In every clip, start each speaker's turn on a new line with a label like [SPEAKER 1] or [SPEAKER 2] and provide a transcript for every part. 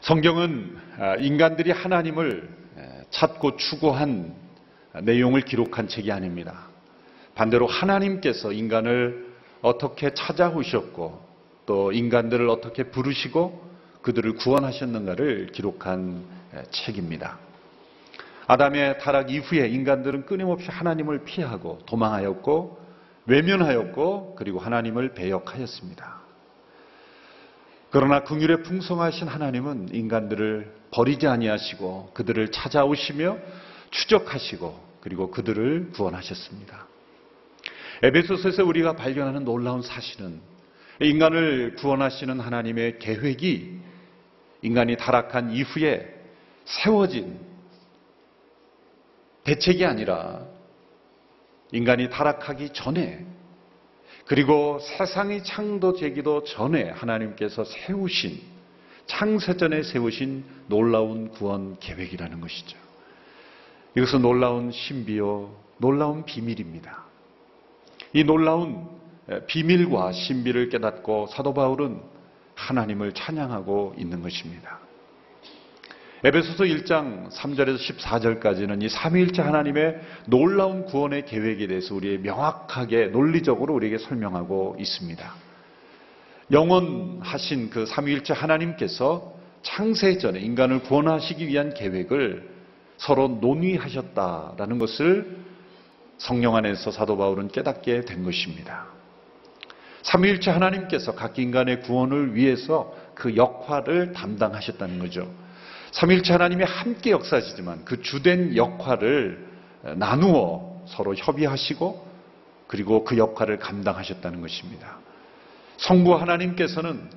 [SPEAKER 1] 성경은 아, 인간들이 하나님을 찾고 추구한 내용을 기록한 책이 아닙니다. 반대로 하나님께서 인간을 어떻게 찾아오셨고 또 인간들을 어떻게 부르시고 그들을 구원하셨는가를 기록한 책입니다. 아담의 타락 이후에 인간들은 끊임없이 하나님을 피하고 도망하였고 외면하였고 그리고 하나님을 배역하였습니다. 그러나 긍휼에 풍성하신 하나님은 인간들을 버리지 아니하시고 그들을 찾아오시며 추적하시고 그리고 그들을 구원하셨습니다. 에베소서에서 우리가 발견하는 놀라운 사실은 인간을 구원하시는 하나님의 계획이 인간이 타락한 이후에 세워진 대책이 아니라 인간이 타락하기 전에 그리고 세상이 창조되기도 전에 하나님께서 세우신 창세전에 세우신 놀라운 구원 계획이라는 것이죠. 이것은 놀라운 신비요, 놀라운 비밀입니다. 이 놀라운 비밀과 신비를 깨닫고 사도 바울은 하나님을 찬양하고 있는 것입니다. 에베소서 1장 3절에서 14절까지는 이 삼위일체 하나님의 놀라운 구원의 계획에 대해서 우리의 명확하게 논리적으로 우리에게 설명하고 있습니다. 영원하신 그 삼위일체 하나님께서 창세 전에 인간을 구원하시기 위한 계획을 서로 논의하셨다라는 것을 성령 안에서 사도 바울은 깨닫게 된 것입니다. 삼위일체 하나님께서 각 인간의 구원을 위해서 그 역할을 담당하셨다는 거죠. 삼일체 하나님이 함께 역사하시지만 그 주된 역할을 나누어 서로 협의하시고 그리고 그 역할을 감당하셨다는 것입니다. 성부 하나님께서는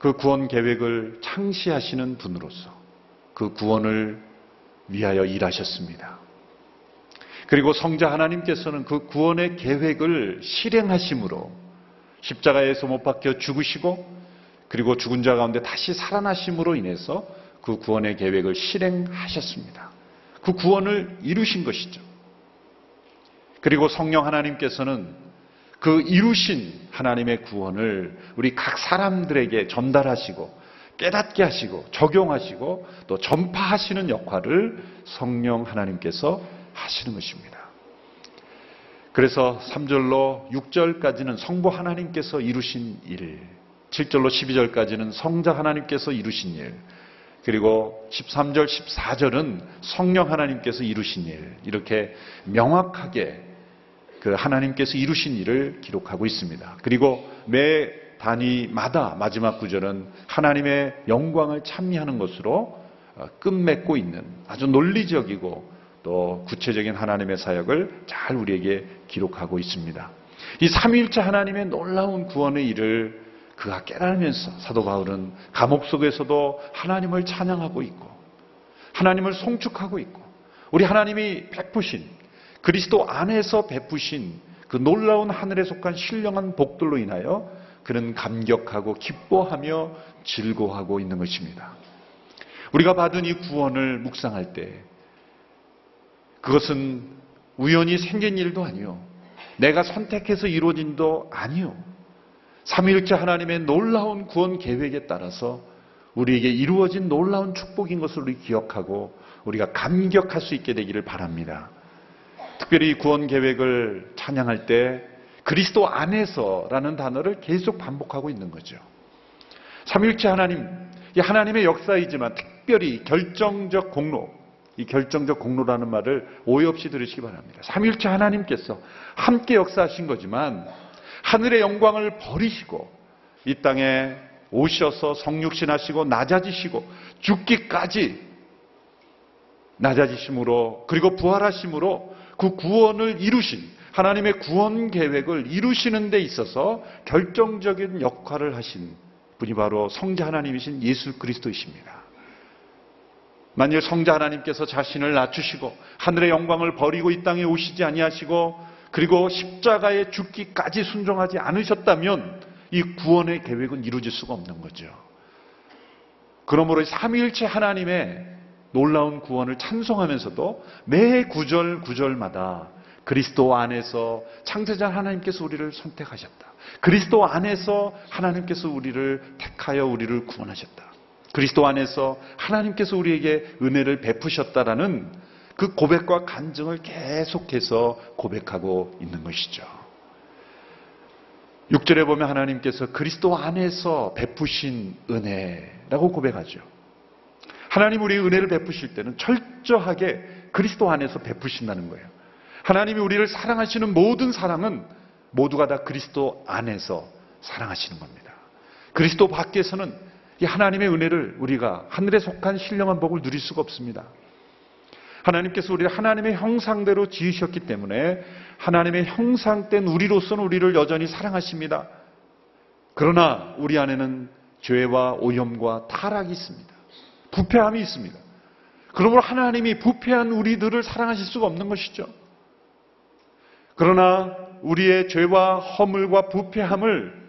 [SPEAKER 1] 그 구원 계획을 창시하시는 분으로서 그 구원을 위하여 일하셨습니다. 그리고 성자 하나님께서는 그 구원의 계획을 실행하심으로 십자가에서 못 박혀 죽으시고 그리고 죽은 자 가운데 다시 살아나심으로 인해서 그 구원의 계획을 실행하셨습니다. 그 구원을 이루신 것이죠. 그리고 성령 하나님께서는 그 이루신 하나님의 구원을 우리 각 사람들에게 전달하시고 깨닫게 하시고 적용하시고 또 전파하시는 역할을 성령 하나님께서 하시는 것입니다. 그래서 3절로 6절까지는 성부 하나님께서 이루신 일, 7절로 12절까지는 성자 하나님께서 이루신 일, 그리고 13절, 14절은 성령 하나님께서 이루신 일, 이렇게 명확하게 그 하나님께서 이루신 일을 기록하고 있습니다. 그리고 매 단위마다 마지막 구절은 하나님의 영광을 찬미하는 것으로 어, 끝맺고 있는 아주 논리적이고 또 구체적인 하나님의 사역을 잘 우리에게 기록하고 있습니다. 이 삼위일체 하나님의 놀라운 구원의 일을 그가 깨달으면서 사도 바울은 감옥 속에서도 하나님을 찬양하고 있고 하나님을 송축하고 있고 우리 하나님이 베푸신 그리스도 안에서 베푸신 그 놀라운 하늘에 속한 신령한 복들로 인하여 그는 감격하고 기뻐하며 즐거워하고 있는 것입니다. 우리가 받은 이 구원을 묵상할 때 그것은 우연히 생긴 일도 아니요. 내가 선택해서 이루어진도 아니요. 삼위일체 하나님의 놀라운 구원 계획에 따라서 우리에게 이루어진 놀라운 축복인 것을 우리 기억하고 우리가 감격할 수 있게 되기를 바랍니다. 특별히 구원 계획을 찬양할 때 그리스도 안에서라는 단어를 계속 반복하고 있는 거죠. 삼위일체 하나님, 이 하나님의 역사이지만 특별히 결정적 공로, 이 결정적 공로라는 말을 오해 없이 들으시기 바랍니다. 삼위일체 하나님께서 함께 역사하신 거지만 하늘의 영광을 버리시고 이 땅에 오셔서 성육신하시고 낮아지시고 죽기까지 낮아지심으로 그리고 부활하심으로 그 구원을 이루신 하나님의 구원 계획을 이루시는 데 있어서 결정적인 역할을 하신 분이 바로 성자 하나님이신 예수 그리스도이십니다. 만일 성자 하나님께서 자신을 낮추시고 하늘의 영광을 버리고 이 땅에 오시지 아니하시고 그리고 십자가에 죽기까지 순종하지 않으셨다면 이 구원의 계획은 이루어질 수가 없는 거죠. 그러므로 삼위일체 하나님의 놀라운 구원을 찬송하면서도 매 구절 구절마다 그리스도 안에서 창세자 하나님께서 우리를 선택하셨다. 그리스도 안에서 하나님께서 우리를 택하여 우리를 구원하셨다. 그리스도 안에서 하나님께서 우리에게 은혜를 베푸셨다라는 그 고백과 간증을 계속해서 고백하고 있는 것이죠. 6절에 보면 하나님께서 그리스도 안에서 베푸신 은혜라고 고백하죠. 하나님 우리의 은혜를 베푸실 때는 철저하게 그리스도 안에서 베푸신다는 거예요. 하나님이 우리를 사랑하시는 모든 사랑은 모두가 다 그리스도 안에서 사랑하시는 겁니다. 그리스도 밖에서는 이 하나님의 은혜를 우리가 하늘에 속한 신령한 복을 누릴 수가 없습니다. 하나님께서 우리를 하나님의 형상대로 지으셨기 때문에 하나님의 형상된 우리로서는 우리를 여전히 사랑하십니다. 그러나 우리 안에는 죄와 오염과 타락이 있습니다. 부패함이 있습니다. 그러므로 하나님이 부패한 우리들을 사랑하실 수가 없는 것이죠. 그러나 우리의 죄와 허물과 부패함을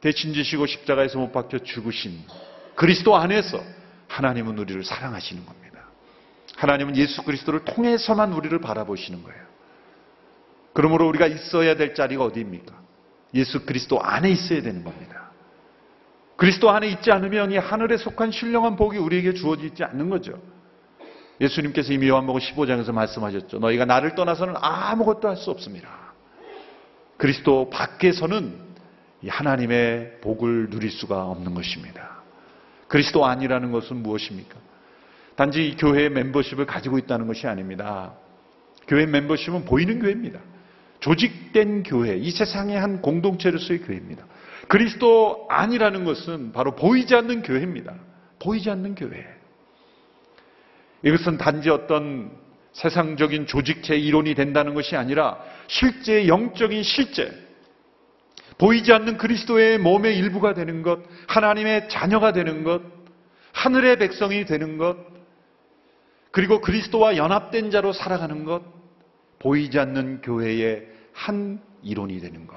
[SPEAKER 1] 대신 지시고 십자가에서 못 박혀 죽으신 그리스도 안에서 하나님은 우리를 사랑하시는 겁니다. 하나님은 예수 그리스도를 통해서만 우리를 바라보시는 거예요. 그러므로 우리가 있어야 될 자리가 어디입니까? 예수 그리스도 안에 있어야 되는 겁니다. 그리스도 안에 있지 않으면 이 하늘에 속한 신령한 복이 우리에게 주어지지 않는 거죠. 예수님께서 이미 요한복음 15장에서 말씀하셨죠. 너희가 나를 떠나서는 아무것도 할 수 없습니다. 그리스도 밖에서는 이 하나님의 복을 누릴 수가 없는 것입니다. 그리스도 안이라는 것은 무엇입니까? 단지 교회의 멤버십을 가지고 있다는 것이 아닙니다. 교회 멤버십은 보이는 교회입니다. 조직된 교회, 이 세상의 한 공동체로서의 교회입니다. 그리스도 안이라는 것은 바로 보이지 않는 교회입니다. 보이지 않는 교회. 이것은 단지 어떤 세상적인 조직체 이론이 된다는 것이 아니라 실제 영적인 실제, 보이지 않는 그리스도의 몸의 일부가 되는 것, 하나님의 자녀가 되는 것, 하늘의 백성이 되는 것, 그리고 그리스도와 연합된 자로 살아가는 것, 보이지 않는 교회의 한 이론이 되는 것.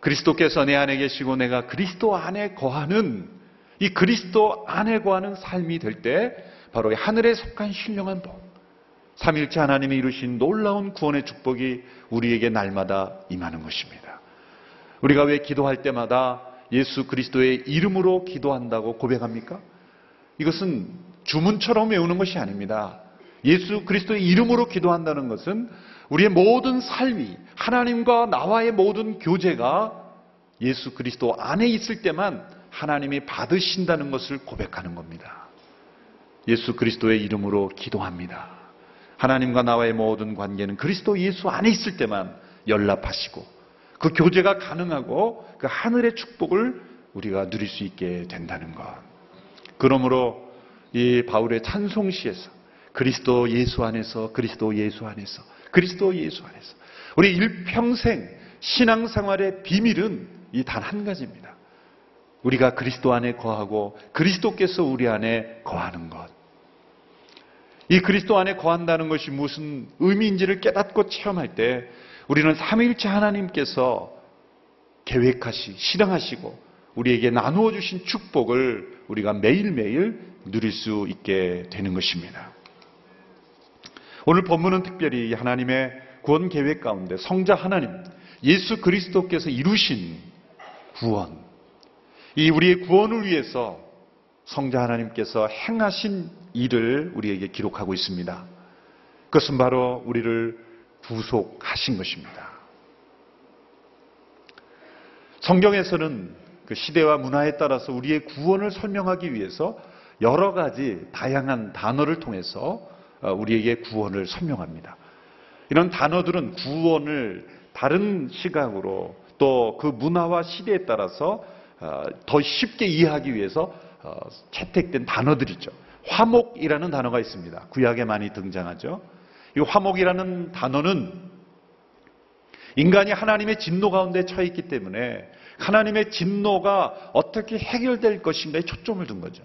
[SPEAKER 1] 그리스도께서 내 안에 계시고 내가 그리스도 안에 거하는 이 그리스도 안에 거하는 삶이 될 때 바로 하늘에 속한 신령한 복, 삼일째 하나님이 이루신 놀라운 구원의 축복이 우리에게 날마다 임하는 것입니다. 우리가 왜 기도할 때마다 예수 그리스도의 이름으로 기도한다고 고백합니까? 이것은 주문처럼 외우는 것이 아닙니다. 예수 그리스도의 이름으로 기도한다는 것은 우리의 모든 삶이 하나님과 나와의 모든 교제가 예수 그리스도 안에 있을 때만 하나님이 받으신다는 것을 고백하는 겁니다. 예수 그리스도의 이름으로 기도합니다. 하나님과 나와의 모든 관계는 그리스도 예수 안에 있을 때만 연락하시고 그 교제가 가능하고 그 하늘의 축복을 우리가 누릴 수 있게 된다는 것. 그러므로 이 바울의 찬송시에서 그리스도 예수 안에서 그리스도 예수 안에서 그리스도 예수 안에서 우리 일평생 신앙생활의 비밀은 이 단 한 가지입니다. 우리가 그리스도 안에 거하고 그리스도께서 우리 안에 거하는 것. 이 그리스도 안에 거한다는 것이 무슨 의미인지를 깨닫고 체험할 때 우리는 삼위일체 하나님께서 계획하시, 실행하시고 우리에게 나누어 주신 축복을 우리가 매일매일 누릴 수 있게 되는 것입니다. 오늘 본문은 특별히 하나님의 구원 계획 가운데 성자 하나님, 예수 그리스도께서 이루신 구원, 이 우리의 구원을 위해서 성자 하나님께서 행하신 일을 우리에게 기록하고 있습니다. 그것은 바로 우리를 구속하신 것입니다. 성경에서는 그 시대와 문화에 따라서 우리의 구원을 설명하기 위해서 여러 가지 다양한 단어를 통해서 어, 우리에게 구원을 설명합니다. 이런 단어들은 구원을 다른 시각으로 또 그 문화와 시대에 따라서 어, 더 쉽게 이해하기 위해서 어, 채택된 단어들이죠. 화목이라는 단어가 있습니다. 구약에 많이 등장하죠. 이 화목이라는 단어는 인간이 하나님의 진노 가운데 처해 있기 때문에 하나님의 진노가 어떻게 해결될 것인가에 초점을 둔 거죠.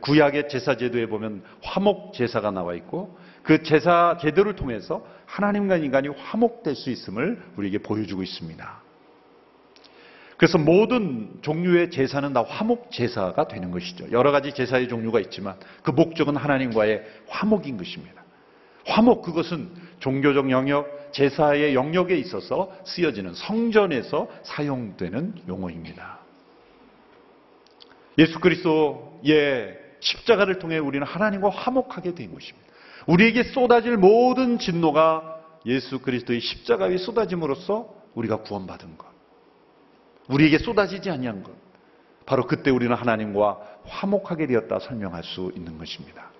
[SPEAKER 1] 구약의 제사 제도에 보면 화목 제사가 나와 있고 그 제사 제도를 통해서 하나님과 인간이 화목될 수 있음을 우리에게 보여주고 있습니다. 그래서 모든 종류의 제사는 다 화목 제사가 되는 것이죠. 여러 가지 제사의 종류가 있지만 그 목적은 하나님과의 화목인 것입니다. 화목 그것은 종교적 영역, 제사의 영역에 있어서 쓰여지는 성전에서 사용되는 용어입니다. 예수 그리스도의 십자가를 통해 우리는 하나님과 화목하게 된 것입니다. 우리에게 쏟아질 모든 진노가 예수 그리스도의 십자가에 쏟아짐으로써 우리가 구원받은 것. 우리에게 쏟아지지 아니한 것. 바로 그때 우리는 하나님과 화목하게 되었다 설명할 수 있는 것입니다.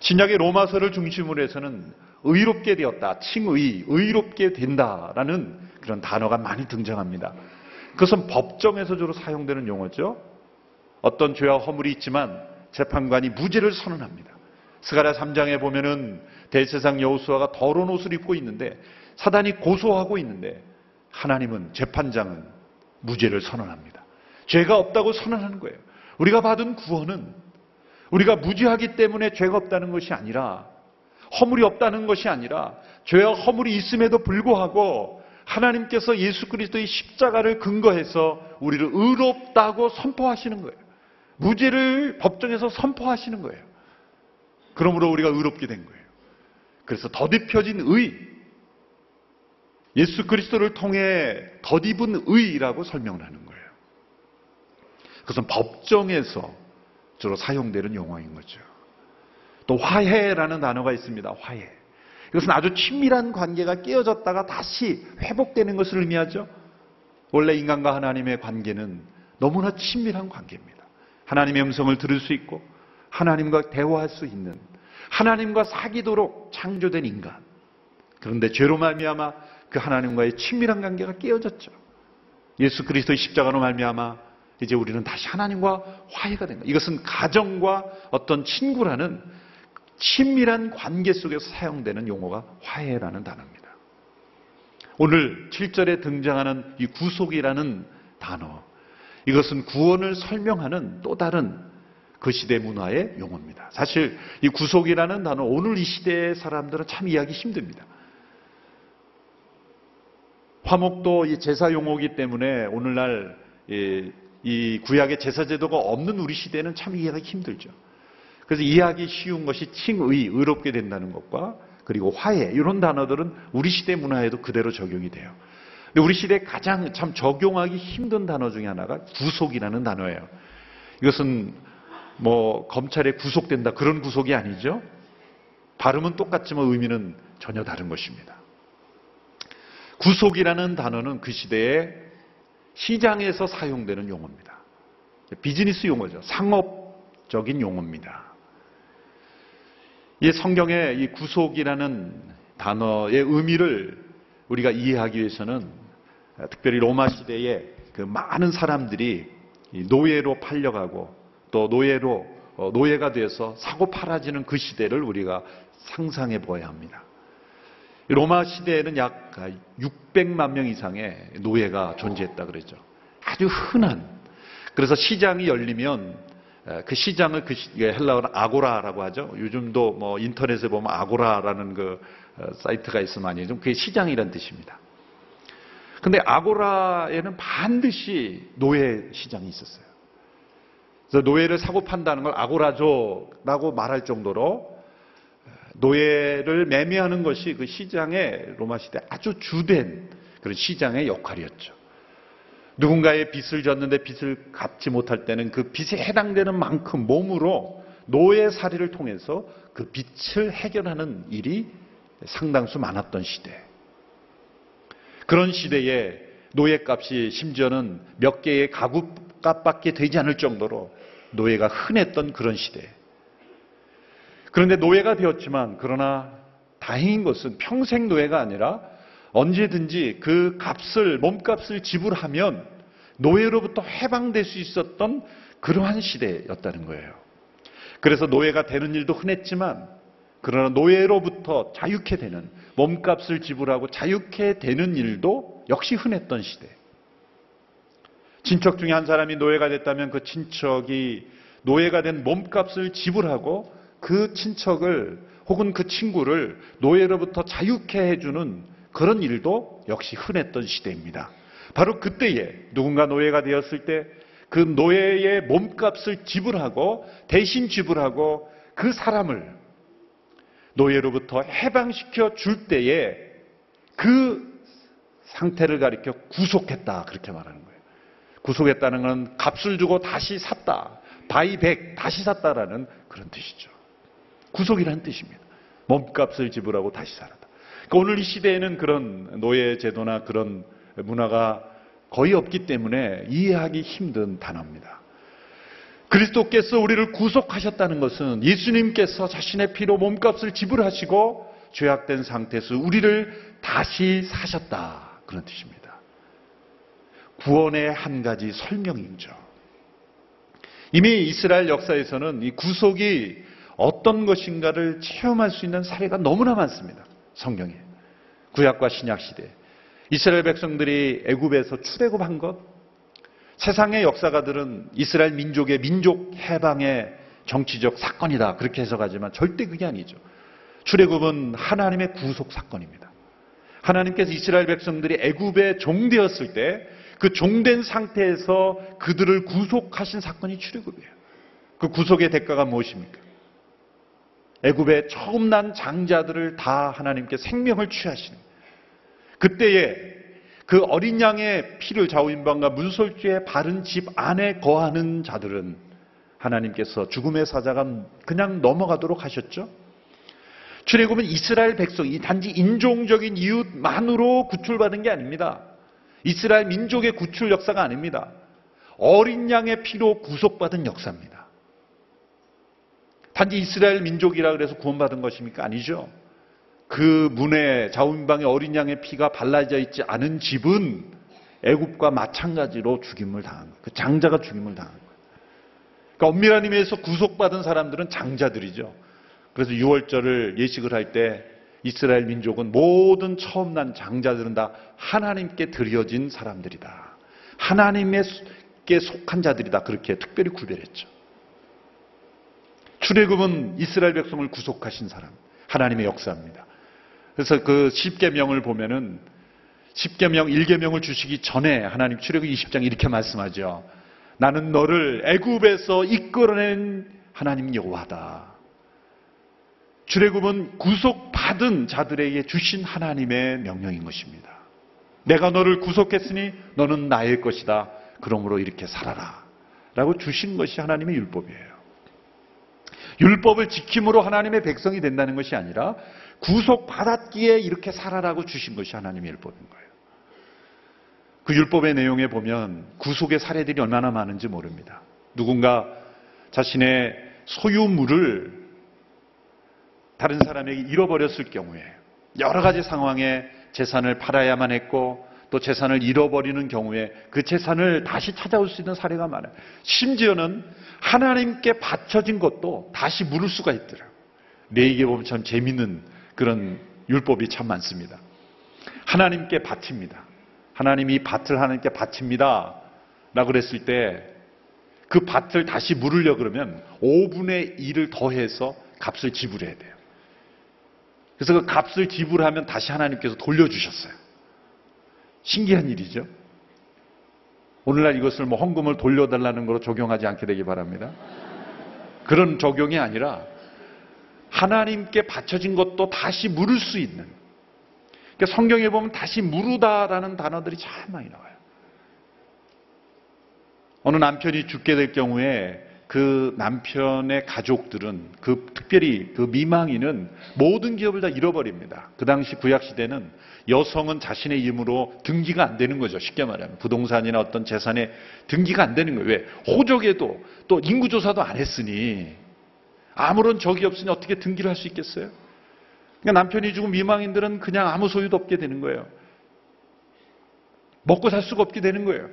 [SPEAKER 1] 신약의 로마서를 중심으로 해서는 의롭게 되었다, 칭의, 의롭게 된다라는 그런 단어가 많이 등장합니다. 그것은 법정에서 주로 사용되는 용어죠. 어떤 죄와 허물이 있지만 재판관이 무죄를 선언합니다. 스가랴 3장에 보면은 대세상 여호수아가 더러운 옷을 입고 있는데 사단이 고소하고 있는데 하나님은 재판장은 무죄를 선언합니다. 죄가 없다고 선언하는 거예요. 우리가 받은 구원은 우리가 무죄하기 때문에 죄가 없다는 것이 아니라 허물이 없다는 것이 아니라 죄와 허물이 있음에도 불구하고 하나님께서 예수 그리스도의 십자가를 근거해서 우리를 의롭다고 선포하시는 거예요. 무죄를 법정에서 선포하시는 거예요. 그러므로 우리가 의롭게 된 거예요. 그래서 덧입혀진 의, 예수 그리스도를 통해 덧입은 의라고 설명을 하는 거예요. 그것은 법정에서 주로 사용되는 용어인 거죠. 또 화해라는 단어가 있습니다. 화해. 이것은 아주 친밀한 관계가 깨어졌다가 다시 회복되는 것을 의미하죠. 원래 인간과 하나님의 관계는 너무나 친밀한 관계입니다. 하나님의 음성을 들을 수 있고 하나님과 대화할 수 있는 하나님과 사귀도록 창조된 인간. 그런데 죄로 말미암아 그 하나님과의 친밀한 관계가 깨어졌죠. 예수 그리스도의 십자가로 말미암아 이제 우리는 다시 하나님과 화해가 된 거예요. 이것은 가정과 어떤 친구라는 친밀한 관계 속에서 사용되는 용어가 화해라는 단어입니다. 오늘 7절에 등장하는 이 구속이라는 단어. 이것은 구원을 설명하는 또 다른 그 시대 문화의 용어입니다. 사실 이 구속이라는 단어 오늘 이 시대의 사람들은 참 이해하기 힘듭니다. 화목도 이 제사 용어이기 때문에 오늘날 이, 이 구약의 제사 제도가 없는 우리 시대는 참 이해하기 힘들죠. 그래서 이해하기 쉬운 것이 칭의, 의롭게 된다는 것과 그리고 화해 이런 단어들은 우리 시대 문화에도 그대로 적용이 돼요. 근데 우리 시대에 가장 참 적용하기 힘든 단어 중에 하나가 구속이라는 단어예요. 이것은 뭐 검찰에 구속된다 그런 구속이 아니죠. 발음은 똑같지만 의미는 전혀 다른 것입니다. 구속이라는 단어는 그 시대에 시장에서 사용되는 용어입니다. 비즈니스 용어죠. 상업적인 용어입니다. 이 성경의 이 구속이라는 단어의 의미를 우리가 이해하기 위해서는 특별히 로마 시대에 그 많은 사람들이 노예로 팔려가고 또 노예로 어, 노예가 돼서 사고 팔아지는 그 시대를 우리가 상상해 보아야 합니다. 로마 시대에는 약 600만 명 이상의 노예가 존재했다 그랬죠. 아주 흔한. 그래서 시장이 열리면 그 시장을 그 헬라어로 아고라라고 하죠. 요즘도 뭐 인터넷에 보면 아고라라는 그 어, 사이트가 있으면 아니죠. 그게 시장이란 뜻입니다. 근데 아고라에는 반드시 노예 시장이 있었어요. 그래서 노예를 사고 판다는 걸 아고라조라고 말할 정도로 노예를 매매하는 것이 그 시장의 로마 시대 아주 주된 그런 시장의 역할이었죠. 누군가의 빚을 졌는데 빚을 갚지 못할 때는 그 빚에 해당되는 만큼 몸으로 노예살이를 통해서 그 빚을 해결하는 일이 상당수 많았던 시대. 그런 시대에 노예값이 심지어는 몇 개의 가구값밖에 되지 않을 정도로 노예가 흔했던 그런 시대. 그런데 노예가 되었지만 그러나 다행인 것은 평생 노예가 아니라 언제든지 그 값을 몸값을 지불하면 노예로부터 해방될 수 있었던 그러한 시대였다는 거예요. 그래서 노예가 되는 일도 흔했지만 그러나 노예로부터 자유케 되는 몸값을 지불하고 자유케 되는 일도 역시 흔했던 시대. 친척 중에 한 사람이 노예가 됐다면 그 친척이 노예가 된 몸값을 지불하고 그 친척을 혹은 그 친구를 노예로부터 자유케 해주는 그런 일도 역시 흔했던 시대입니다. 바로 그때에 누군가 노예가 되었을 때 그 노예의 몸값을 지불하고 대신 지불하고 그 사람을 노예로부터 해방시켜 줄 때에 그 상태를 가리켜 구속했다 그렇게 말하는 거예요. 구속했다는 건 값을 주고 다시 샀다. 바이백 다시 샀다라는 그런 뜻이죠. 구속이라는 뜻입니다. 몸값을 지불하고 다시 살았다. 그러니까 오늘 이 시대에는 그런 노예 제도나 그런 문화가 거의 없기 때문에 이해하기 힘든 단어입니다. 그리스도께서 우리를 구속하셨다는 것은 예수님께서 자신의 피로 몸값을 지불하시고 죄악된 상태에서 우리를 다시 사셨다. 그런 뜻입니다. 구원의 한 가지 설명이죠. 이미 이스라엘 역사에서는 이 구속이 어떤 것인가를 체험할 수 있는 사례가 너무나 많습니다. 성경에. 구약과 신약 시대. 이스라엘 백성들이 애굽에서 출애굽한 것, 세상의 역사가들은 이스라엘 민족의 민족 해방의 정치적 사건이다 그렇게 해석하지만 절대 그게 아니죠. 출애굽은 하나님의 구속 사건입니다. 하나님께서 이스라엘 백성들이 애굽에 종되었을 때 그 종된 상태에서 그들을 구속하신 사건이 출애굽이에요. 그 구속의 대가가 무엇입니까? 애굽에 처음 난 장자들을 다 하나님께 생명을 취하시는 그때에 그 어린 양의 피를 좌우인방과 문설주에 바른 집 안에 거하는 자들은 하나님께서 죽음의 사자가 그냥 넘어가도록 하셨죠. 출애굽은 이스라엘 백성 이 단지 인종적인 이유만으로 구출받은 게 아닙니다. 이스라엘 민족의 구출 역사가 아닙니다. 어린 양의 피로 구속받은 역사입니다. 단지 이스라엘 민족이라 그래서 구원받은 것입니까? 아니죠. 그 문에 좌우인방의 어린 양의 피가 발라져 있지 않은 집은 애굽과 마찬가지로 죽임을 당한 거예요. 그 장자가 죽임을 당한 거예요. 그러니까 엄밀한 의미에서 구속받은 사람들은 장자들이죠. 그래서 6월절을 예식을 할 때 이스라엘 민족은 모든 처음 난 장자들은 다 하나님께 드려진 사람들이다. 하나님께 속한 자들이다. 그렇게 특별히 구별했죠. 출애굽은 이스라엘 백성을 구속하신 사람, 하나님의 역사입니다. 그래서 그 10계명을 보면은 10계명, 1계명을 주시기 전에 하나님 출애굽 20장 이렇게 말씀하죠. 나는 너를 애굽에서 이끌어낸 하나님 여호와다. 출애굽은 구속받은 자들에게 주신 하나님의 명령인 것입니다. 내가 너를 구속했으니 너는 나의 것이다. 그러므로 이렇게 살아라. 라고 주신 것이 하나님의 율법이에요. 율법을 지킴으로 하나님의 백성이 된다는 것이 아니라 구속받았기에 이렇게 살아라고 주신 것이 하나님의 율법인 거예요. 그 율법의 내용에 보면 구속의 사례들이 얼마나 많은지 모릅니다. 누군가 자신의 소유물을 다른 사람에게 잃어버렸을 경우에 여러 가지 상황에 재산을 팔아야만 했고 또 재산을 잃어버리는 경우에 그 재산을 다시 찾아올 수 있는 사례가 많아요. 심지어는 하나님께 바쳐진 것도 다시 물을 수가 있더라고요. 레이게 보면 참 재밌는 그런 율법이 참 많습니다. 하나님께 바칩니다. 하나님이 밭을 하나님께 바칩니다. 라고 그랬을 때 그 밭을 다시 물으려 그러면 5분의 1을 더해서 값을 지불해야 돼요. 그래서 그 값을 지불하면 다시 하나님께서 돌려주셨어요. 신기한 일이죠. 오늘날 이것을 뭐 헌금을 돌려달라는 거로 적용하지 않게 되기 바랍니다. 그런 적용이 아니라 하나님께 바쳐진 것도 다시 물을 수 있는. 그러니까 성경에 보면 다시 물으다라는 단어들이 참 많이 나와요. 어느 남편이 죽게 될 경우에 그 남편의 가족들은 그 특별히 그 미망인은 모든 기업을 다 잃어버립니다. 그 당시 구약 시대는 여성은 자신의 이름으로 등기가 안 되는 거죠. 쉽게 말하면 부동산이나 어떤 재산에 등기가 안 되는 거예요. 왜? 호적에도 또 인구 조사도 안 했으니 아무런 적이 없으니 어떻게 등기를 할 수 있겠어요? 그러니까 남편이 죽은 미망인들은 그냥 아무 소유도 없게 되는 거예요. 먹고 살 수가 없게 되는 거예요.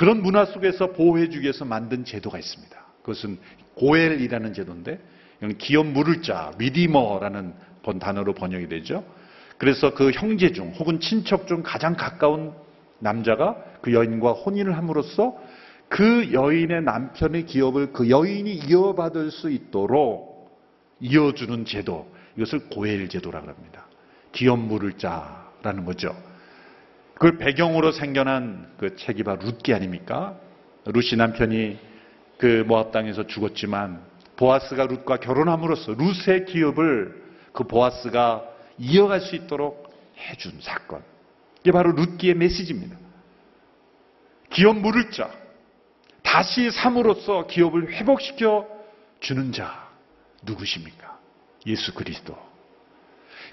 [SPEAKER 1] 그런 문화 속에서 보호해주기 위해서 만든 제도가 있습니다. 그것은 고엘이라는 제도인데, 기업 물을 자, 리디머라는 단어로 번역이 되죠. 그래서 그 형제 중 혹은 친척 중 가장 가까운 남자가 그 여인과 혼인을 함으로써 그 여인의 남편의 기업을 그 여인이 이어받을 수 있도록 이어주는 제도. 이것을 고엘 제도라고 합니다. 기업 물을 자라는 거죠. 그걸 배경으로 생겨난 그 책이 바로 룻기 아닙니까? 룻이 남편이 그 모압 땅에서 죽었지만 보아스가 룻과 결혼함으로써 룻의 기업을 그 보아스가 이어갈 수 있도록 해준 사건. 이게 바로 룻기의 메시지입니다. 기업 물을 자, 다시 삶으로써 기업을 회복시켜 주는 자 누구십니까? 예수 그리스도.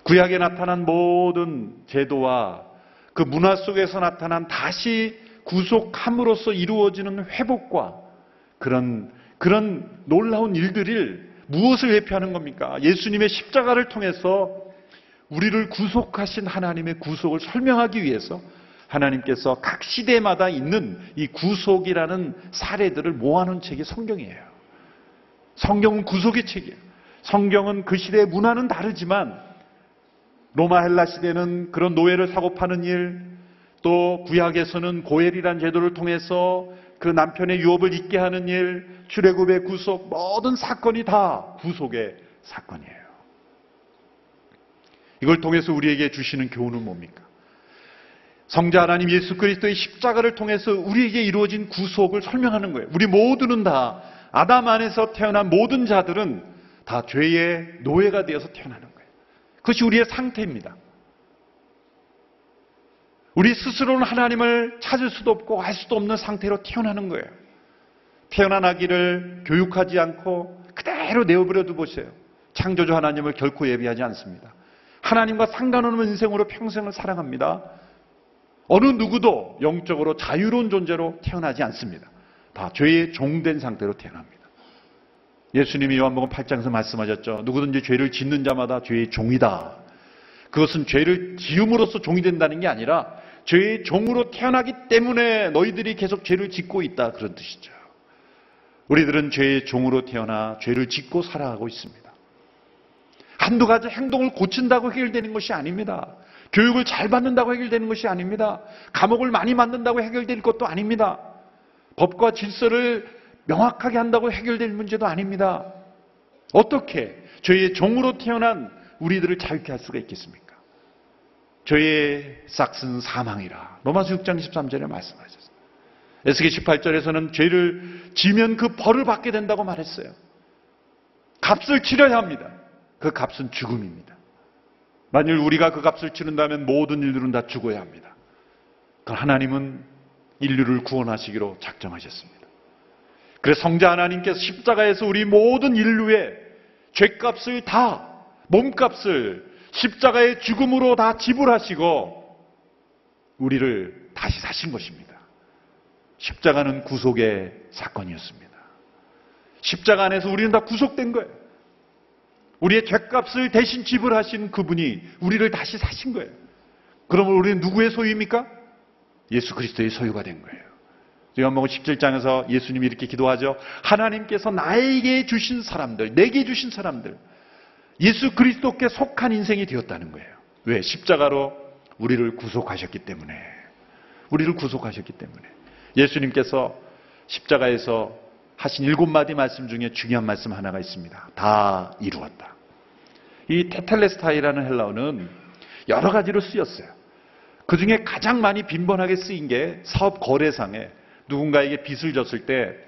[SPEAKER 1] 구약에 나타난 모든 제도와 그 문화 속에서 나타난 다시 구속함으로써 이루어지는 회복과 그런 그런 놀라운 일들을 무엇을 회피하는 겁니까? 예수님의 십자가를 통해서 우리를 구속하신 하나님의 구속을 설명하기 위해서 하나님께서 각 시대마다 있는 이 구속이라는 사례들을 모아놓은 책이 성경이에요. 성경은 구속의 책이에요. 성경은 그 시대의 문화는 다르지만 로마 헬라 시대는 그런 노예를 사고 파는 일, 또 구약에서는 고엘이란 제도를 통해서 그 남편의 유업을 잊게 하는 일, 출애굽의 구속, 모든 사건이 다 구속의 사건이에요. 이걸 통해서 우리에게 주시는 교훈은 뭡니까? 성자 하나님 예수 그리스도의 십자가를 통해서 우리에게 이루어진 구속을 설명하는 거예요. 우리 모두는 다 아담 안에서 태어난 모든 자들은 다 죄의 노예가 되어서 태어나는. 그것이 우리의 상태입니다. 우리 스스로는 하나님을 찾을 수도 없고 알 수도 없는 상태로 태어나는 거예요. 태어난 아기를 교육하지 않고 그대로 내어버려 두보세요. 창조주 하나님을 결코 예비하지 않습니다. 하나님과 상관없는 인생으로 평생을 살아갑니다. 어느 누구도 영적으로 자유로운 존재로 태어나지 않습니다. 다 죄의 종된 상태로 태어납니다. 예수님이 요한복음 8장에서 말씀하셨죠. 누구든지 죄를 짓는 자마다 죄의 종이다. 그것은 죄를 지음으로써 종이 된다는 게 아니라 죄의 종으로 태어나기 때문에 너희들이 계속 죄를 짓고 있다. 그런 뜻이죠. 우리들은 죄의 종으로 태어나 죄를 짓고 살아가고 있습니다. 한두 가지 행동을 고친다고 해결되는 것이 아닙니다. 교육을 잘 받는다고 해결되는 것이 아닙니다. 감옥을 많이 만든다고 해결될 것도 아닙니다. 법과 질서를 명확하게 한다고 해결될 문제도 아닙니다. 어떻게 죄의 종으로 태어난 우리들을 자유케 할 수가 있겠습니까? 죄의 싹슨 사망이라. 로마서 6장 13절에 말씀하셨습니다. 에스겔 18절에서는 죄를 지면 그 벌을 받게 된다고 말했어요. 값을 치러야 합니다. 그 값은 죽음입니다. 만일 우리가 그 값을 치른다면 모든 일들은 다 죽어야 합니다. 그 하나님은 인류를 구원하시기로 작정하셨습니다. 그래서 성자 하나님께서 십자가에서 우리 모든 인류의 죄값을 다, 몸값을 십자가의 죽음으로 다 지불하시고 우리를 다시 사신 것입니다. 십자가는 구속의 사건이었습니다. 십자가 안에서 우리는 다 구속된 거예요. 우리의 죄값을 대신 지불하신 그분이 우리를 다시 사신 거예요. 그러면 우리는 누구의 소유입니까? 예수 그리스도의 소유가 된 거예요. 요한복음 17장에서 예수님이 이렇게 기도하죠. 하나님께서 나에게 주신 사람들, 내게 주신 사람들, 예수 그리스도께 속한 인생이 되었다는 거예요. 왜? 십자가로 우리를 구속하셨기 때문에. 우리를 구속하셨기 때문에. 예수님께서 십자가에서 하신 일곱 마디 말씀 중에 중요한 말씀 하나가 있습니다. 다 이루었다. 이 테텔레스타이라는 헬라어는 여러 가지로 쓰였어요. 그 중에 가장 많이 빈번하게 쓰인 게 사업 거래상에 누군가에게 빚을 졌을 때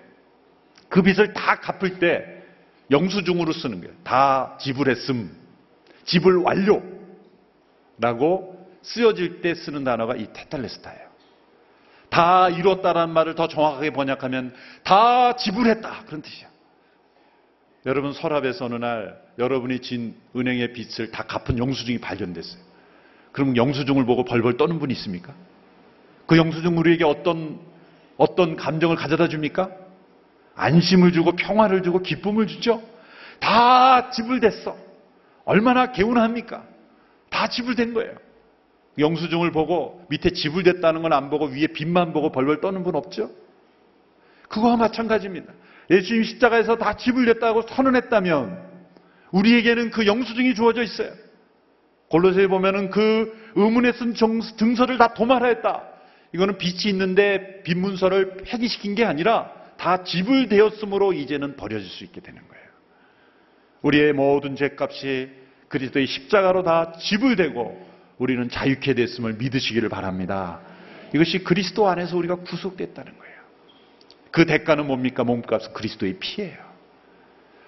[SPEAKER 1] 그 빚을 다 갚을 때 영수증으로 쓰는 거예요. 다 지불했음, 지불 완료. 라고 쓰여질 때 쓰는 단어가 이 테텔레스타예요. 다 이뤘다라는 말을 더 정확하게 번역하면 다 지불했다. 그런 뜻이야. 여러분 서랍에서 어느 날 여러분이 진 은행의 빚을 다 갚은 영수증이 발견됐어요. 그럼 영수증을 보고 벌벌 떠는 분이 있습니까? 그 영수증 우리에게 어떤 어떤 감정을 가져다 줍니까? 안심을 주고 평화를 주고 기쁨을 주죠. 다 지불됐어. 얼마나 개운합니까? 다 지불된 거예요. 영수증을 보고 밑에 지불됐다는 건 안 보고 위에 빚만 보고 벌벌 떠는 분 없죠? 그거와 마찬가지입니다. 예수님 십자가에서 다 지불됐다고 선언했다면 우리에게는 그 영수증이 주어져 있어요. 골로새에 보면은 그 의문에 쓴 등서를 다 도말하였다. 이거는 빚이 있는데 빚 문서를 폐기시킨 게 아니라 다 지불되었으므로 이제는 버려질 수 있게 되는 거예요. 우리의 모든 죄값이 그리스도의 십자가로 다 지불되고 우리는 자유케 됐음을 믿으시기를 바랍니다. 이것이 그리스도 안에서 우리가 구속됐다는 거예요. 그 대가는 뭡니까? 몸값은 그리스도의 피예요.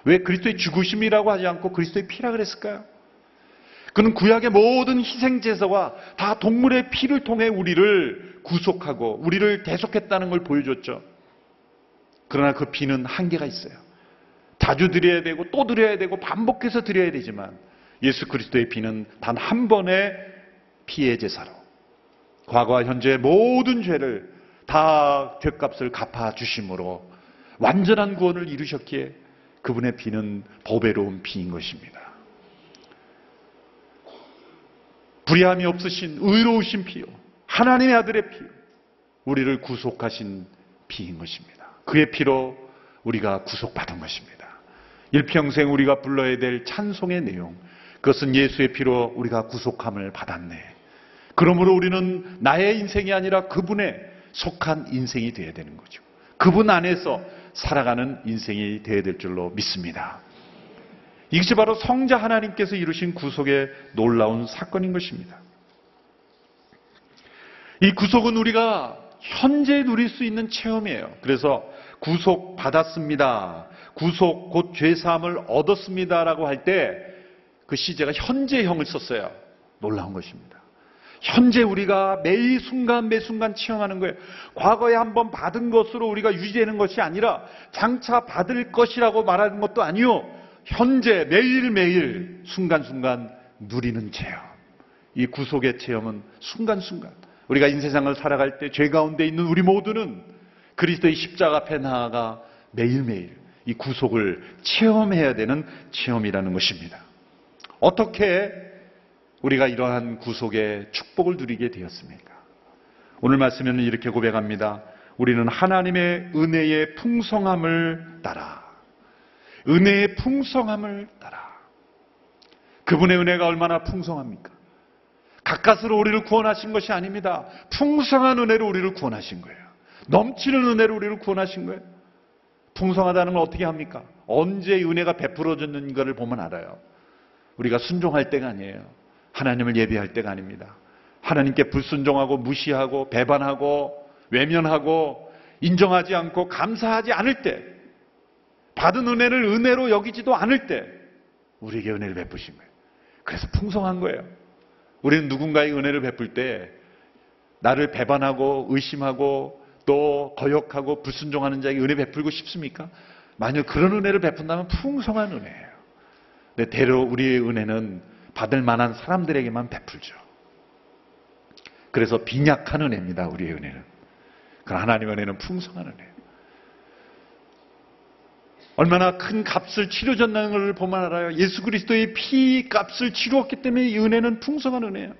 [SPEAKER 1] 왜 그리스도의 죽으심이라고 하지 않고 그리스도의 피라 그랬을까요? 그는 구약의 모든 희생제사와 다 동물의 피를 통해 우리를 구속하고 우리를 대속했다는 걸 보여줬죠. 그러나 그 피는 한계가 있어요. 자주 드려야 되고 또 드려야 되고 반복해서 드려야 되지만 예수 그리스도의 피는 단 한 번의 피의 제사로 과거와 현재의 모든 죄를 다 죄값을 갚아 주심으로 완전한 구원을 이루셨기에 그분의 피는 보배로운 피인 것입니다. 불의함이 없으신 의로우신 피요. 하나님의 아들의 피요. 우리를 구속하신 피인 것입니다. 그의 피로 우리가 구속받은 것입니다. 일평생 우리가 불러야 될 찬송의 내용. 그것은 예수의 피로 우리가 구속함을 받았네. 그러므로 우리는 나의 인생이 아니라 그분의 속한 인생이 되어야 되는 거죠. 그분 안에서 살아가는 인생이 되어야 될 줄로 믿습니다. 이것이 바로 성자 하나님께서 이루신 구속의 놀라운 사건인 것입니다. 이 구속은 우리가 현재 누릴 수 있는 체험이에요. 그래서 구속 받았습니다. 구속 곧 죄사함을 얻었습니다라고 할 때 그 시제가 현재형을 썼어요. 놀라운 것입니다. 현재 우리가 매일 순간 매 순간 체험하는 거예요. 과거에 한번 받은 것으로 우리가 유지되는 것이 아니라 장차 받을 것이라고 말하는 것도 아니요. 현재 매일매일 순간순간 누리는 체험. 이 구속의 체험은 순간순간. 우리가 인세상을 살아갈 때 죄 가운데 있는 우리 모두는 그리스도의 십자가 앞에 나아가 매일매일 이 구속을 체험해야 되는 체험이라는 것입니다. 어떻게 우리가 이러한 구속의 축복을 누리게 되었습니까? 오늘 말씀에는 이렇게 고백합니다. 우리는 하나님의 은혜의 풍성함을 따라 은혜의 풍성함을 따라 그분의 은혜가 얼마나 풍성합니까? 가까스로 우리를 구원하신 것이 아닙니다. 풍성한 은혜로 우리를 구원하신 거예요. 넘치는 은혜로 우리를 구원하신 거예요. 풍성하다는 걸 어떻게 합니까? 언제 은혜가 베풀어졌는가를 보면 알아요. 우리가 순종할 때가 아니에요. 하나님을 예배할 때가 아닙니다. 하나님께 불순종하고 무시하고 배반하고 외면하고 인정하지 않고 감사하지 않을 때 받은 은혜를 은혜로 여기지도 않을 때 우리에게 은혜를 베푸신 거예요. 그래서 풍성한 거예요. 우리는 누군가의 은혜를 베풀 때 나를 배반하고 의심하고 또 거역하고 불순종하는 자에게 은혜 베풀고 싶습니까? 만약 그런 은혜를 베푼다면 풍성한 은혜예요. 근데 대로 우리의 은혜는 받을 만한 사람들에게만 베풀죠. 그래서 빈약한 은혜입니다. 우리의 은혜는. 그러나 하나님의 은혜는 풍성한 은혜예요. 얼마나 큰 값을 치료졌다는 걸 보면 알아요. 예수 그리스도의 피 값을 치루었기 때문에 이 은혜는 풍성한 은혜예요.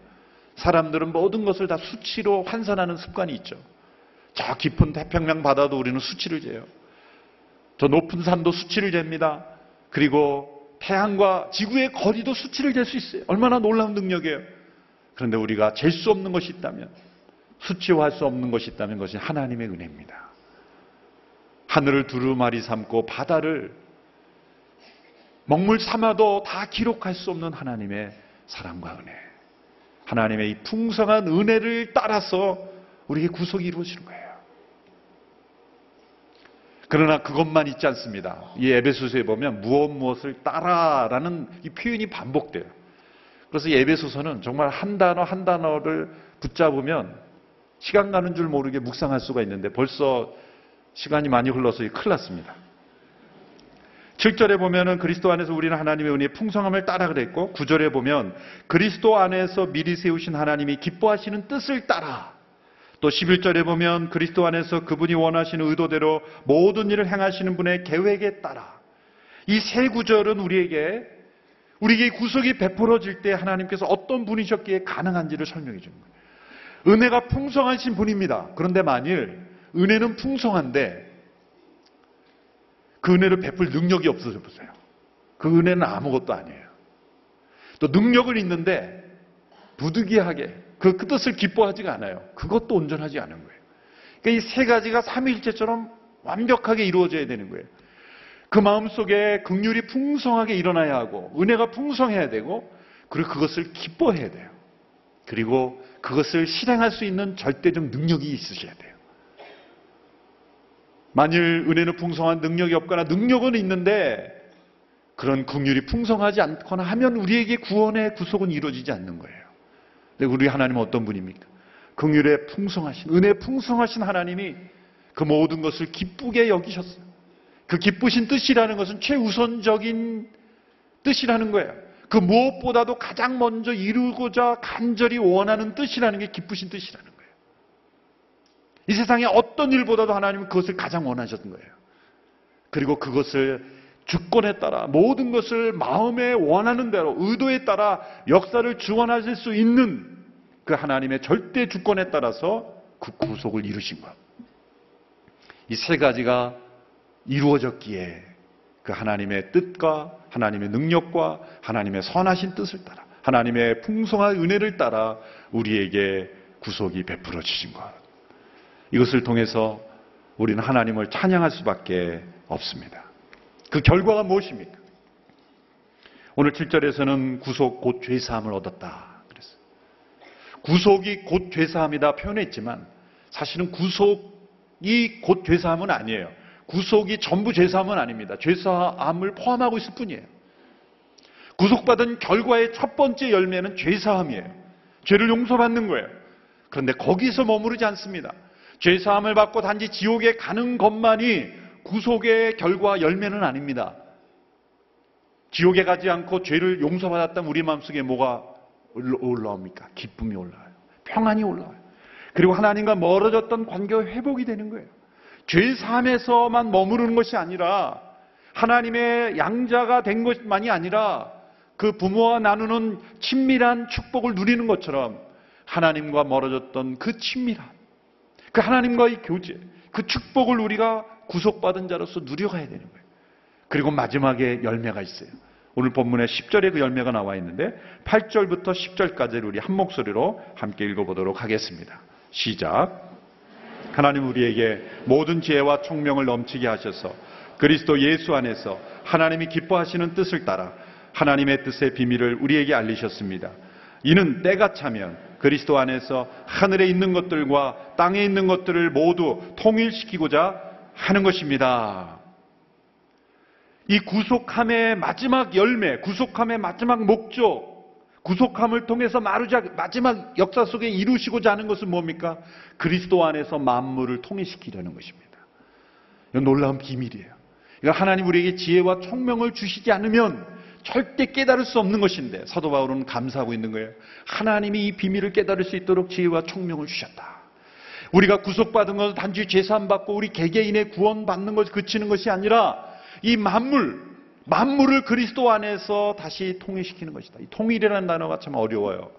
[SPEAKER 1] 사람들은 모든 것을 다 수치로 환산하는 습관이 있죠. 저 깊은 태평양 바다도 우리는 수치를 재요. 저 높은 산도 수치를 잽니다. 그리고 태양과 지구의 거리도 수치를 잴 수 있어요. 얼마나 놀라운 능력이에요. 그런데 우리가 잴 수 없는 것이 있다면, 수치화할 수 없는 것이 있다면 그것이 하나님의 은혜입니다. 하늘을 두루마리 삼고 바다를 먹물 삼아도 다 기록할 수 없는 하나님의 사랑과 은혜. 하나님의 이 풍성한 은혜를 따라서 우리에게 구속이 이루어지는 거예요. 그러나 그것만 있지 않습니다. 이 에베소서에 보면 무엇 무엇을 따라라는 이 표현이 반복돼요. 그래서 에베소서는 정말 한 단어 한 단어를 붙잡으면 시간 가는 줄 모르게 묵상할 수가 있는데 벌써 시간이 많이 흘러서 큰일 났습니다. 7절에 보면은 그리스도 안에서 우리는 하나님의 은혜의 풍성함을 따라 그랬고 9절에 보면 그리스도 안에서 미리 세우신 하나님이 기뻐하시는 뜻을 따라 또 11절에 보면 그리스도 안에서 그분이 원하시는 의도대로 모든 일을 행하시는 분의 계획에 따라 이 세 구절은 우리에게 우리에게 구속이 베풀어질 때 하나님께서 어떤 분이셨기에 가능한지를 설명해 주는 거예요. 은혜가 풍성하신 분입니다. 그런데 만일 은혜는 풍성한데 그 은혜를 베풀 능력이 없어져 보세요. 그 은혜는 아무것도 아니에요. 또 능력은 있는데 부득이하게 그, 그 뜻을 기뻐하지가 않아요. 그것도 온전하지 않은 거예요. 그러니까 이 세 가지가 삼위일체처럼 완벽하게 이루어져야 되는 거예요. 그 마음 속에 극률이 풍성하게 일어나야 하고 은혜가 풍성해야 되고 그리고 그것을 기뻐해야 돼요. 그리고 그것을 실행할 수 있는 절대적 능력이 있으셔야 돼요. 만일 은혜는 풍성한 능력이 없거나 능력은 있는데 그런 긍휼이 풍성하지 않거나 하면 우리에게 구원의 구속은 이루어지지 않는 거예요. 근데 우리 하나님은 어떤 분입니까? 긍휼에 풍성하신 은혜 풍성하신 하나님이 그 모든 것을 기쁘게 여기셨어요. 그 기쁘신 뜻이라는 것은 최우선적인 뜻이라는 거예요. 그 무엇보다도 가장 먼저 이루고자 간절히 원하는 뜻이라는 게 기쁘신 뜻이라는 거예요. 이 세상에 어떤 일보다도 하나님은 그것을 가장 원하셨던 거예요. 그리고 그것을 주권에 따라 모든 것을 마음에 원하는 대로 의도에 따라 역사를 주관하실 수 있는 그 하나님의 절대 주권에 따라서 그 구속을 이루신 것. 이 세 가지가 이루어졌기에 그 하나님의 뜻과 하나님의 능력과 하나님의 선하신 뜻을 따라 하나님의 풍성한 은혜를 따라 우리에게 구속이 베풀어 주신 것. 이것을 통해서 우리는 하나님을 찬양할 수밖에 없습니다. 그 결과가 무엇입니까? 오늘 7절에서는 구속 곧 죄사함을 얻었다. 그랬어요. 구속이 곧 죄사함이다 표현했지만 사실은 구속이 곧 죄사함은 아니에요. 구속이 전부 죄사함은 아닙니다. 죄사함을 포함하고 있을 뿐이에요. 구속받은 결과의 첫 번째 열매는 죄사함이에요. 죄를 용서받는 거예요. 그런데 거기서 머무르지 않습니다. 죄사함을 받고 단지 지옥에 가는 것만이 구속의 결과 열매는 아닙니다. 지옥에 가지 않고 죄를 용서받았다면 우리 마음속에 뭐가 올라옵니까? 기쁨이 올라와요. 평안이 올라와요. 그리고 하나님과 멀어졌던 관계가 회복이 되는 거예요. 죄 사함에서만 머무르는 것이 아니라 하나님의 양자가 된 것만이 아니라 그 부모와 나누는 친밀한 축복을 누리는 것처럼 하나님과 멀어졌던 그 친밀함, 그 하나님과의 교제, 그 축복을 우리가 구속받은 자로서 누려가야 되는 거예요. 그리고 마지막에 열매가 있어요. 오늘 본문에 10절에 그 열매가 나와 있는데 8절부터 10절까지를 우리 한 목소리로 함께 읽어보도록 하겠습니다. 시작. 하나님 우리에게 모든 지혜와 총명을 넘치게 하셔서 그리스도 예수 안에서 하나님이 기뻐하시는 뜻을 따라 하나님의 뜻의 비밀을 우리에게 알리셨습니다. 이는 때가 차면 그리스도 안에서 하늘에 있는 것들과 땅에 있는 것들을 모두 통일시키고자 하는 것입니다. 이 구속함의 마지막 열매, 구속함의 마지막 목적, 구속함을 통해서 마루자 마지막 역사 속에 이루시고자 하는 것은 뭡니까? 그리스도 안에서 만물을 통일시키려는 것입니다. 이건 놀라운 비밀이에요. 그러니까 하나님 우리에게 지혜와 총명을 주시지 않으면 절대 깨달을 수 없는 것인데 사도 바울은 감사하고 있는 거예요. 하나님이 이 비밀을 깨달을 수 있도록 지혜와 총명을 주셨다. 우리가 구속받은 것은 단지 재산 받고 우리 개개인의 구원 받는 것 그치는 것이 아니라 이 만물, 만물을 그리스도 안에서 다시 통일시키는 것이다. 이 통일이라는 단어가 참 어려워요.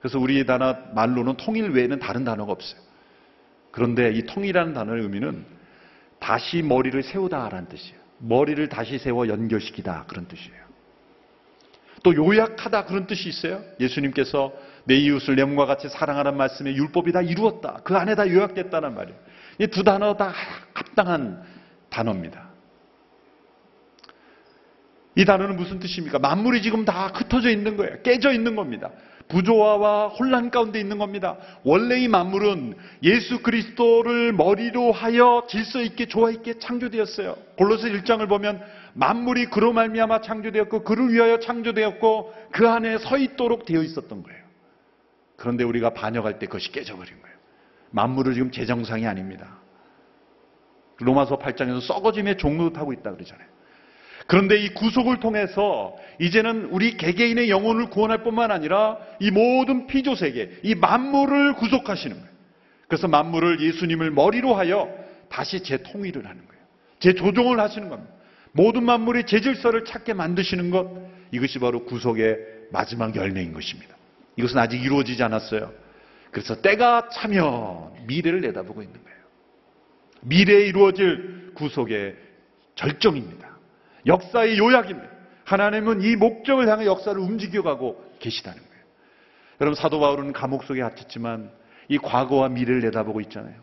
[SPEAKER 1] 그래서 우리 단어 말로는 통일 외에는 다른 단어가 없어요. 그런데 이 통일이라는 단어의 의미는 다시 머리를 세우다라는 뜻이에요. 머리를 다시 세워 연결시키다 그런 뜻이에요. 또 요약하다 그런 뜻이 있어요. 예수님께서 내 이웃을 내 몸과 같이 사랑하는 말씀에 율법이 다 이루었다. 그 안에 다 요약됐다는 말이에요. 이 두 단어 다 합당한 단어입니다. 이 단어는 무슨 뜻입니까? 만물이 지금 다 흩어져 있는 거예요. 깨져 있는 겁니다. 부조화와 혼란 가운데 있는 겁니다. 원래 이 만물은 예수 그리스도를 머리로 하여 질서 있게 조화 있게 창조되었어요. 골로새 1장을 보면 만물이 그로 말미암아 창조되었고 그를 위하여 창조되었고 그 안에 서 있도록 되어 있었던 거예요. 그런데 우리가 반역할 때 그것이 깨져버린 거예요. 만물은 지금 재정상이 아닙니다. 로마서 8장에서 썩어짐의 타고 있다 그러잖아요. 그런데 이 구속을 통해서 이제는 우리 개개인의 영혼을 구원할 뿐만 아니라 이 모든 피조 세계, 이 만물을 구속하시는 거예요. 그래서 만물을 예수님을 머리로 하여 다시 재통일을 하는 거예요. 재조정을 하시는 겁니다. 모든 만물의 재질서를 찾게 만드시는 것, 이것이 바로 구속의 마지막 열매인 것입니다. 이것은 아직 이루어지지 않았어요. 그래서 때가 차면 미래를 내다보고 있는 거예요. 미래에 이루어질 구속의 절정입니다. 역사의 요약입니다. 하나님은 이 목적을 향해 역사를 움직여가고 계시다는 거예요. 여러분 사도 바울은 감옥 속에 갇혔지만 이 과거와 미래를 내다보고 있잖아요.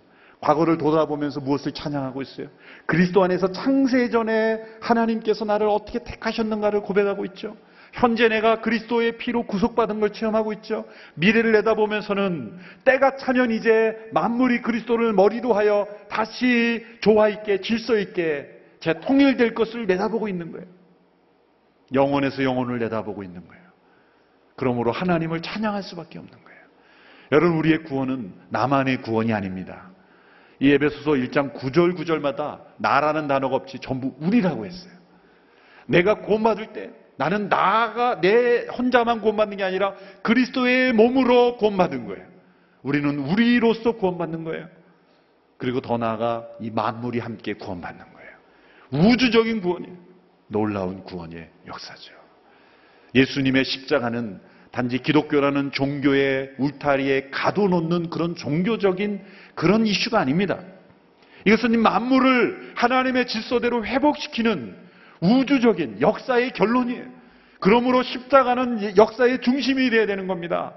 [SPEAKER 1] 과거를 돌아보면서 무엇을 찬양하고 있어요? 그리스도 안에서 창세 전에 하나님께서 나를 어떻게 택하셨는가를 고백하고 있죠. 현재 내가 그리스도의 피로 구속받은 걸 체험하고 있죠. 미래를 내다보면서는 때가 차면 이제 만물이 그리스도를 머리도 하여 다시 조화 있게 질서 있게 재 통일될 것을 내다보고 있는 거예요. 영원에서 영혼을 내다보고 있는 거예요. 그러므로 하나님을 찬양할 수밖에 없는 거예요. 여러분 우리의 구원은 나만의 구원이 아닙니다. 이 에베소서 1장 9절 9절마다 나라는 단어가 없이 전부 우리라고 했어요. 내가 구원받을 때 나는 나가 내 혼자만 구원받는 게 아니라 그리스도의 몸으로 구원받은 거예요. 우리는 우리로서 구원받는 거예요. 그리고 더 나아가 이 만물이 함께 구원받는 거예요. 우주적인 구원이에요. 놀라운 구원의 역사죠. 예수님의 십자가는 단지 기독교라는 종교의 울타리에 가둬놓는 그런 종교적인 그런 이슈가 아닙니다. 이것은 만물을 하나님의 질서대로 회복시키는 우주적인 역사의 결론이에요. 그러므로 십자가는 역사의 중심이 되어야 되는 겁니다.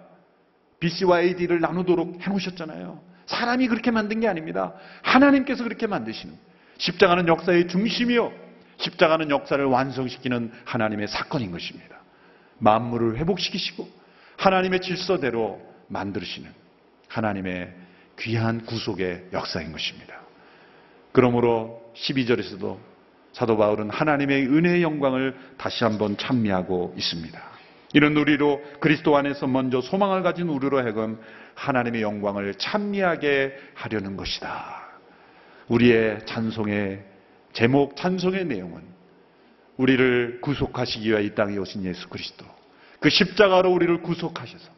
[SPEAKER 1] BC와 AD를 나누도록 해놓으셨잖아요. 사람이 그렇게 만든 게 아닙니다. 하나님께서 그렇게 만드시는. 십자가는 역사의 중심이요. 십자가는 역사를 완성시키는 하나님의 사건인 것입니다. 만물을 회복시키시고 하나님의 질서대로 만드시는 하나님의 귀한 구속의 역사인 것입니다. 그러므로 12절에서도 사도 바울은 하나님의 은혜의 영광을 다시 한번 찬미하고 있습니다. 이런 우리로 그리스도 안에서 먼저 소망을 가진 우리로 하여금 하나님의 영광을 찬미하게 하려는 것이다. 우리의 찬송의 제목, 찬송의 내용은 우리를 구속하시기 위해 이 땅에 오신 예수 그리스도. 그 십자가로 우리를 구속하셔서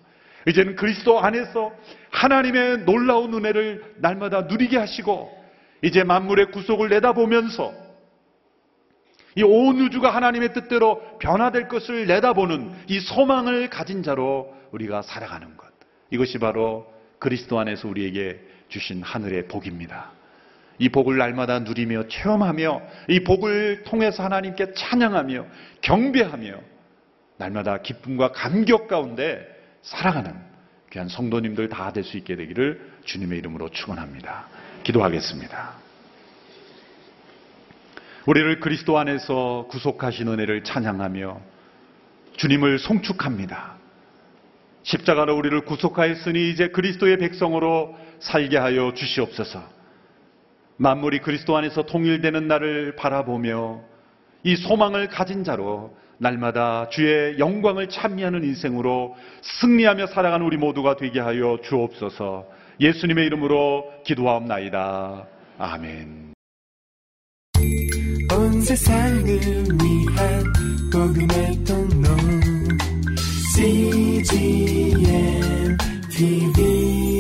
[SPEAKER 1] 이제는 그리스도 안에서 하나님의 놀라운 은혜를 날마다 누리게 하시고 이제 만물의 구속을 내다보면서 이 온 우주가 하나님의 뜻대로 변화될 것을 내다보는 이 소망을 가진 자로 우리가 살아가는 것. 이것이 바로 그리스도 안에서 우리에게 주신 하늘의 복입니다. 이 복을 날마다 누리며 체험하며 이 복을 통해서 하나님께 찬양하며 경배하며 날마다 기쁨과 감격 가운데 살아가는 귀한 성도님들 다 될 수 있게 되기를 주님의 이름으로 축원합니다. 기도하겠습니다. 우리를 그리스도 안에서 구속하신 은혜를 찬양하며 주님을 송축합니다. 십자가로 우리를 구속하였으니 이제 그리스도의 백성으로 살게 하여 주시옵소서. 만물이 그리스도 안에서 통일되는 날을 바라보며 이 소망을 가진 자로 날마다 주의 영광을 찬미하는 인생으로 승리하며 살아가는 우리 모두가 되게 하여 주옵소서. 예수님의 이름으로 기도하옵나이다. 아멘.
[SPEAKER 2] 온 세상을 위한 복음의 통로 CGM TV